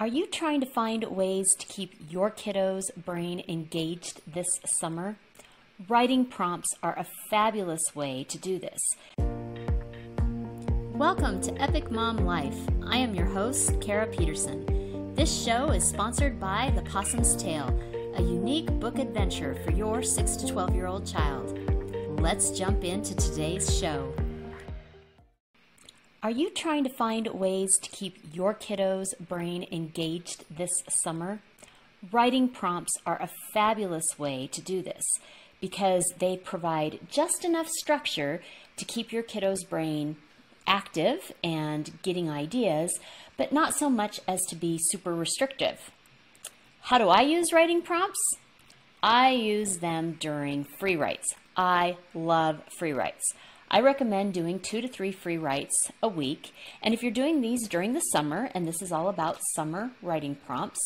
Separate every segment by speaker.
Speaker 1: Are you trying to find ways to keep your kiddo's brain engaged this summer? Writing prompts are a fabulous way to do this. Welcome to Epic Mom Life. I am your host, Kara Peterson. This show is sponsored by The Possum's Tale, a unique book adventure for your 6 to 12 year old child. Let's jump into today's show. Are you trying to find ways to keep your kiddo's brain engaged this summer? Writing prompts are a fabulous way to do this because they provide just enough structure to keep your kiddo's brain active and getting ideas, but not so much as to be super restrictive. How do I use writing prompts? I use them during free writes. I love free writes. I recommend doing two to three free writes a week. And if you're doing these during the summer, and this is all about summer writing prompts,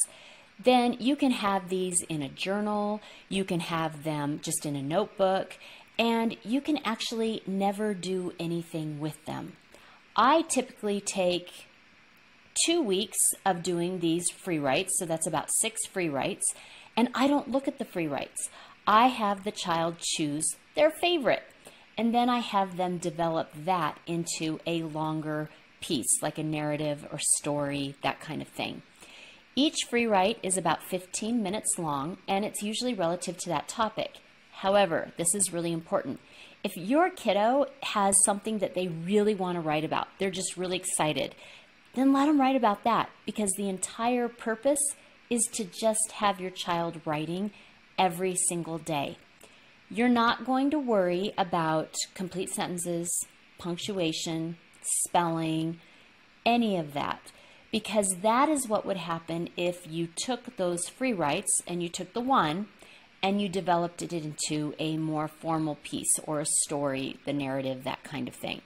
Speaker 1: then you can have these in a journal, you can have them just in a notebook, and you can actually never do anything with them. I typically take two weeks of doing these free writes, so that's about six free writes, and I don't look at the free writes. I have the child choose their favorite. And then I have them develop that into a longer piece, like a narrative or story, that kind of thing. Each free write is about 15 minutes long, and it's usually relative to that topic. However, this is really important. If your kiddo has something that they really want to write about, they're just really excited, then let them write about that because the entire purpose is to just have your child writing every single day. You're not going to worry about complete sentences, punctuation, spelling, any of that, because that is what would happen if you took those free writes and you took the one and you developed it into a more formal piece or a story, the narrative, that kind of thing.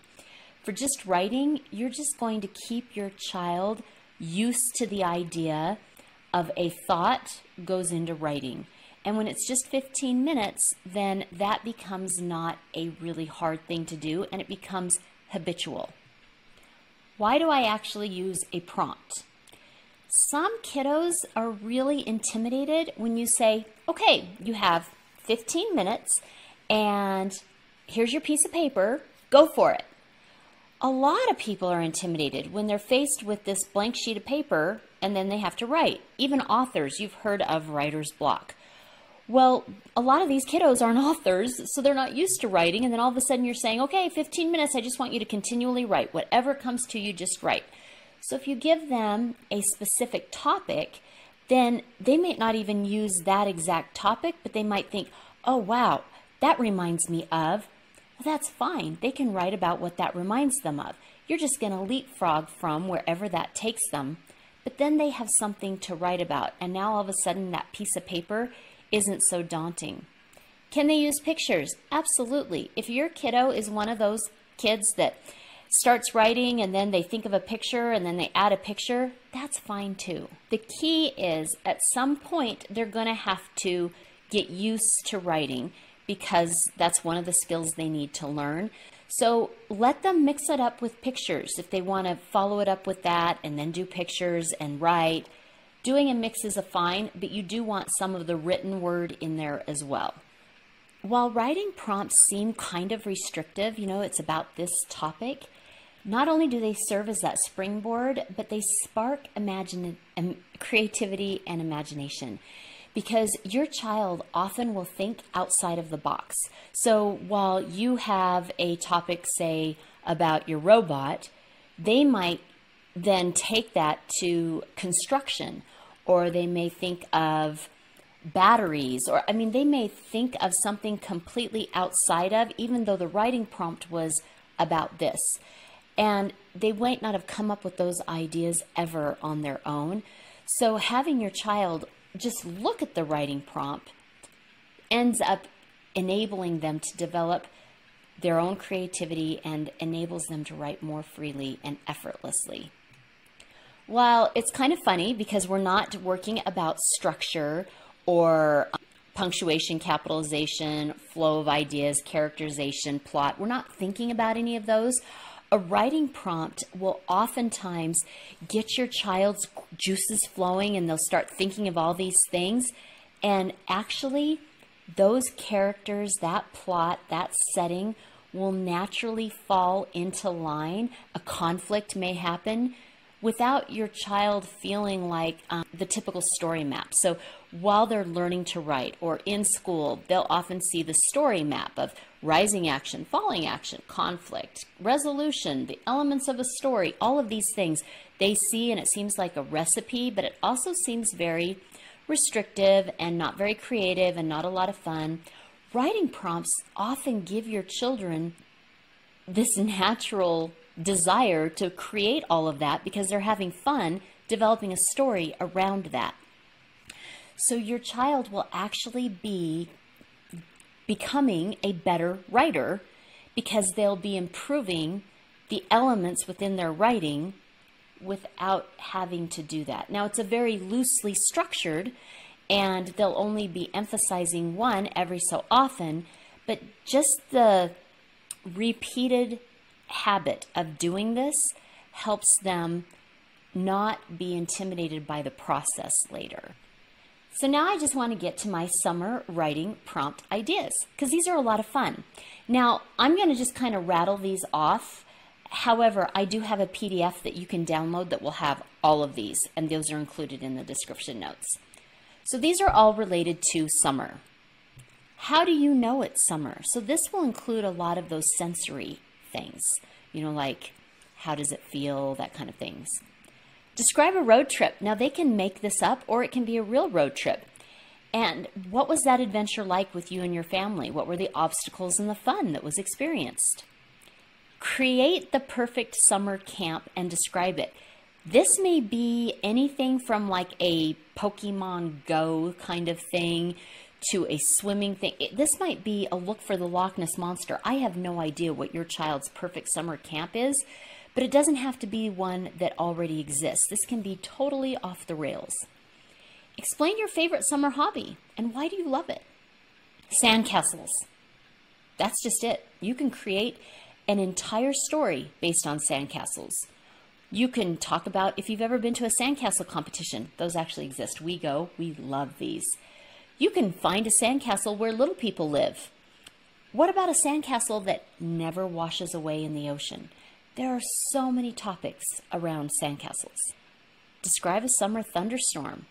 Speaker 1: For just writing, you're just going to keep your child used to the idea of a thought goes into writing. And when it's just 15 minutes, then that becomes not a really hard thing to do and it becomes habitual. Why do I actually use a prompt? Some kiddos are really intimidated when you say, okay, you have 15 minutes and here's your piece of paper, go for it. A lot of people are intimidated when they're faced with this blank sheet of paper and then they have to write. Even authors, you've heard of writer's block. Well, a lot of these kiddos aren't authors, so they're not used to writing. And then all of a sudden you're saying, okay, 15 minutes, I just want you to continually write. Whatever comes to you, just write. So if you give them a specific topic, then they may not even use that exact topic, but they might think, oh, wow, that reminds me of. Well, that's fine. They can write about what that reminds them of. You're just going to leapfrog from wherever that takes them. But then they have something to write about. And now all of a sudden, that piece of paper isn't so daunting. Can they use pictures? Absolutely. If your kiddo is one of those kids that starts writing and then they think of a picture and then they add a picture, that's fine too. The key is at some point they're going to have to get used to writing because that's one of the skills they need to learn. So let them mix it up with pictures. If they want to follow it up with that and then do pictures and write, Doing a mix is a fine, but you do want some of the written word in there as well. While writing prompts seem kind of restrictive, you know, it's about this topic, not only do they serve as that springboard, but they spark imagine, creativity and imagination because your child often will think outside of the box. So while you have a topic, say, about your robot, they might then take that to construction or they may think of batteries or I mean they may think of something completely outside of even though the writing prompt was about this and they might not have come up with those ideas ever on their own so having your child just look at the writing prompt ends up enabling them to develop their own creativity and enables them to write more freely and effortlessly. Well, it's kind of funny because we're not working about structure or um, punctuation, capitalization, flow of ideas, characterization, plot. We're not thinking about any of those. A writing prompt will oftentimes get your child's juices flowing and they'll start thinking of all these things. And actually, those characters, that plot, that setting will naturally fall into line. A conflict may happen without your child feeling like um, the typical story map. So while they're learning to write or in school, they'll often see the story map of rising action, falling action, conflict, resolution, the elements of a story, all of these things they see, and it seems like a recipe, but it also seems very restrictive and not very creative and not a lot of fun. Writing prompts often give your children this natural desire to create all of that because they're having fun developing a story around that. So your child will actually be becoming a better writer because they'll be improving the elements within their writing without having to do that. Now, it's a very loosely structured, and they'll only be emphasizing one every so often, but just the repeated habit of doing this helps them not be intimidated by the process later. So now I just want to get to my summer writing prompt ideas because these are a lot of fun. Now I'm going to just kind of rattle these off. However, I do have a PDF that you can download that will have all of these, and those are included in the description notes. So these are all related to summer. How do you know it's summer? So this will include a lot of those sensory things, you know, like how does it feel, that kind of things. Describe a road trip. Now, they can make this up or it can be a real road trip. And what was that adventure like with you and your family? What were the obstacles and the fun that was experienced? Create the perfect summer camp and describe it. This may be anything from like a Pokemon Go kind of thing to a swimming thing. This might be a look for the Loch Ness Monster. I have no idea what your child's perfect summer camp is, but it doesn't have to be one that already exists. This can be totally off the rails. Explain your favorite summer hobby and why do you love it? Sandcastles. That's just it. You can create an entire story based on sandcastles. You can talk about if you've ever been to a sandcastle competition. Those actually exist. We go. We love these. You can find a sandcastle where little people live. What about a sandcastle that never washes away in the ocean? There are so many topics around sandcastles. Describe a summer thunderstorm.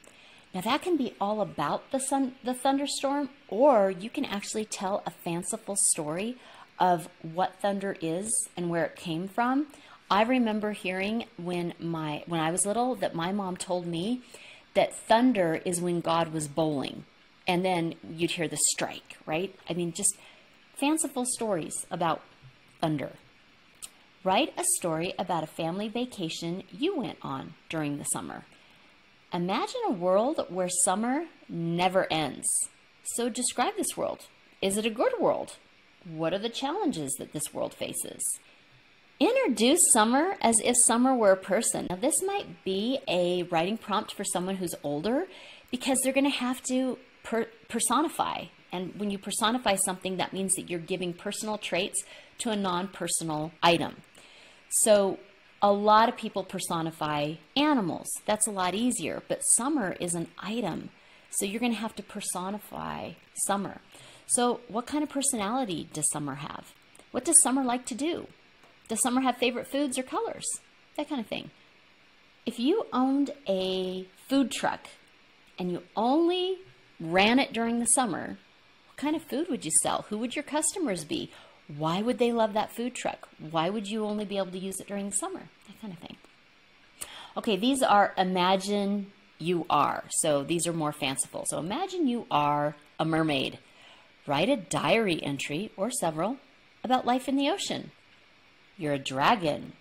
Speaker 1: Now that can be all about the sun, the thunderstorm, or you can actually tell a fanciful story of what thunder is and where it came from. I remember hearing when my when I was little that my mom told me that thunder is when God was bowling and then you'd hear the strike, right? I mean, just fanciful stories about thunder. Write a story about a family vacation you went on during the summer. Imagine a world where summer never ends. So describe this world. Is it a good world? What are the challenges that this world faces? Introduce summer as if summer were a person. Now, this might be a writing prompt for someone who's older because they're going to have to per personify. And when you personify something, that means that you're giving personal traits to a non personal item. So a lot of people personify animals. That's a lot easier. But summer is an item. So you're going to have to personify summer. So, what kind of personality does summer have? What does summer like to do? Does summer have favorite foods or colors? That kind of thing. If you owned a food truck and you only ran it during the summer, what kind of food would you sell? Who would your customers be? Why would they love that food truck? Why would you only be able to use it during the summer? That kind of thing. Okay, these are imagine you are. So these are more fanciful. So imagine you are a mermaid. Write a diary entry or several about life in the ocean. You're a dragon.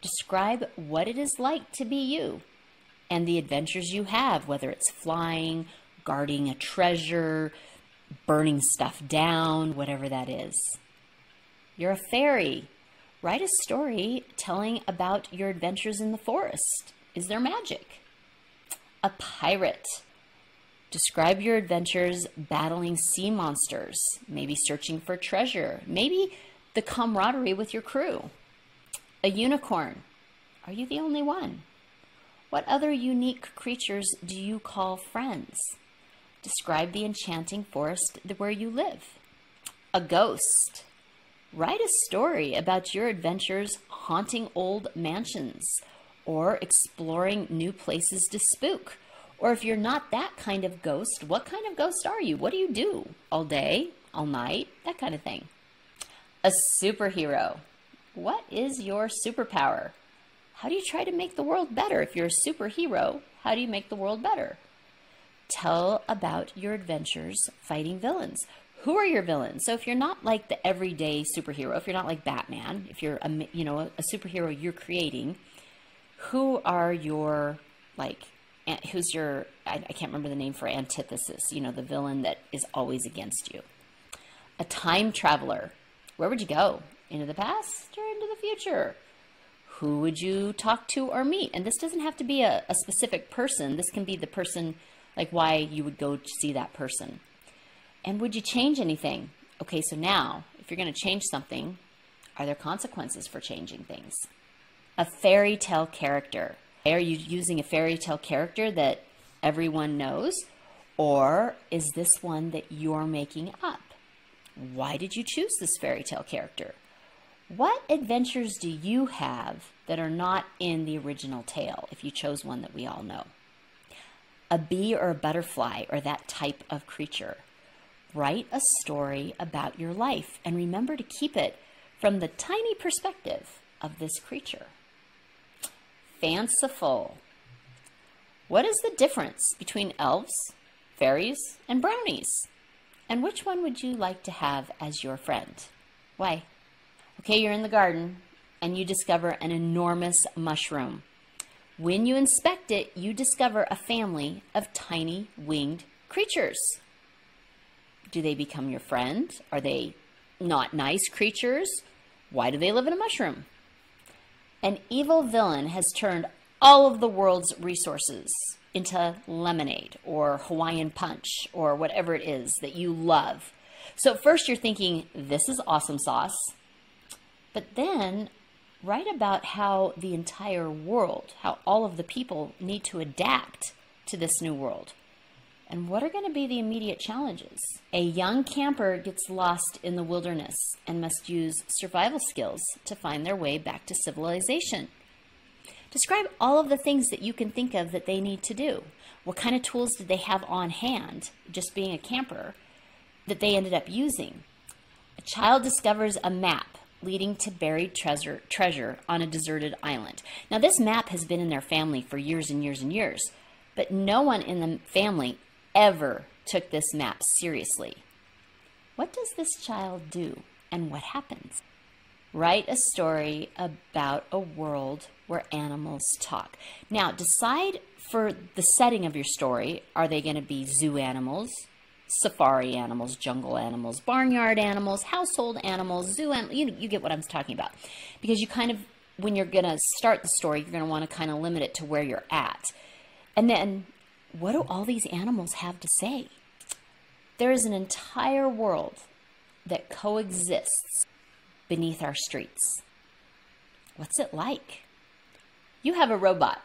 Speaker 1: Describe what it is like to be you and the adventures you have, whether it's flying, guarding a treasure, burning stuff down, whatever that is. You're a fairy. Write a story telling about your adventures in the forest. Is there magic? A pirate. Describe your adventures battling sea monsters, maybe searching for treasure, maybe the camaraderie with your crew. A unicorn. Are you the only one? What other unique creatures do you call friends? Describe the enchanting forest where you live. A ghost. Write a story about your adventures haunting old mansions or exploring new places to spook. Or if you're not that kind of ghost, what kind of ghost are you? What do you do? All day? All night? That kind of thing. A superhero. What is your superpower? How do you try to make the world better? If you're a superhero, how do you make the world better? Tell about your adventures fighting villains. Who are your villains? So if you're not like the everyday superhero, if you're not like Batman, if you're a you know a superhero you're creating, who are your like who's your I, I can't remember the name for antithesis, you know, the villain that is always against you. A time traveler. Where would you go? Into the past or into the future? Who would you talk to or meet? And this doesn't have to be a, a specific person. This can be the person, like why you would go to see that person. And would you change anything? Okay, so now, if you're going to change something, are there consequences for changing things? A fairy tale character. Are you using a fairy tale character that everyone knows? Or is this one that you're making up? Why did you choose this fairy tale character? What adventures do you have that are not in the original tale if you chose one that we all know? A bee or a butterfly or that type of creature. Write a story about your life and remember to keep it from the tiny perspective of this creature. Fanciful. What is the difference between elves, fairies, and brownies? And which one would you like to have as your friend? Why? Okay, you're in the garden and you discover an enormous mushroom. When you inspect it, you discover a family of tiny winged creatures. Do they become your friend? Are they not nice creatures? Why do they live in a mushroom? An evil villain has turned all of the world's resources into lemonade or Hawaiian punch or whatever it is that you love. So first you're thinking, this is awesome sauce. But then write about how the entire world, how all of the people need to adapt to this new world. And what are going to be the immediate challenges? A young camper gets lost in the wilderness and must use survival skills to find their way back to civilization. Describe all of the things that you can think of that they need to do. What kind of tools did they have on hand, just being a camper, that they ended up using? A child discovers a map leading to buried treasure, treasure on a deserted island. Now, this map has been in their family for years and years and years, but no one in the family ever took this map seriously. What does this child do and what happens? Write a story about a world where animals talk. Now, decide for the setting of your story are they going to be zoo animals, safari animals, jungle animals, barnyard animals, household animals, zoo animals. You, you get what I'm talking about. Because you kind of, when you're going to start the story, you're going to want to kind of limit it to where you're at. And then, what do all these animals have to say? There is an entire world that coexists beneath our streets. What's it like? You have a robot.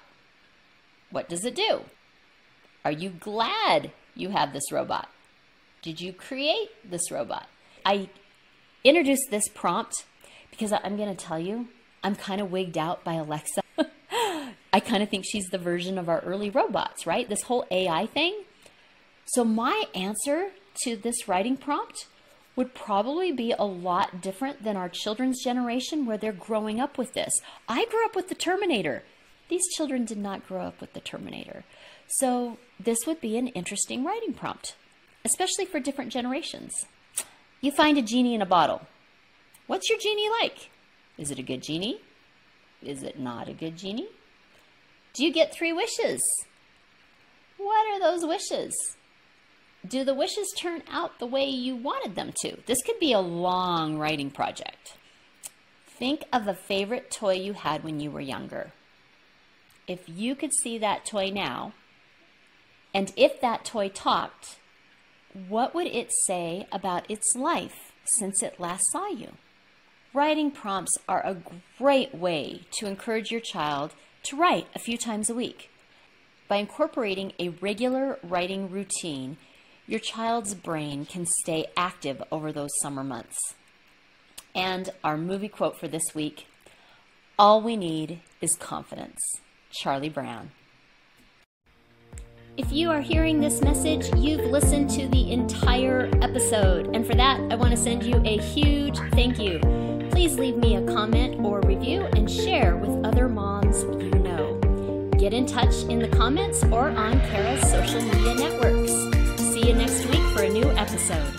Speaker 1: What does it do? Are you glad you have this robot? Did you create this robot? I introduced this prompt because I'm going to tell you, I'm kind of wigged out by Alexa. I kind of think she's the version of our early robots, right? This whole AI thing. So, my answer to this writing prompt would probably be a lot different than our children's generation where they're growing up with this. I grew up with the Terminator. These children did not grow up with the Terminator. So, this would be an interesting writing prompt especially for different generations. You find a genie in a bottle. What's your genie like? Is it a good genie? Is it not a good genie? Do you get three wishes? What are those wishes? Do the wishes turn out the way you wanted them to? This could be a long writing project. Think of a favorite toy you had when you were younger. If you could see that toy now, and if that toy talked, what would it say about its life since it last saw you? writing prompts are a great way to encourage your child to write a few times a week. By incorporating a regular writing routine, your child's brain can stay active over those summer months. And our movie quote for this week All we need is confidence. Charlie Brown. If you are hearing this message, you've listened to the entire episode. And for that, I want to send you a huge thank you. Please leave me a comment or review and share with other moms you know. Get in touch in the comments or on Kara's social media networks. See you next week for a new episode.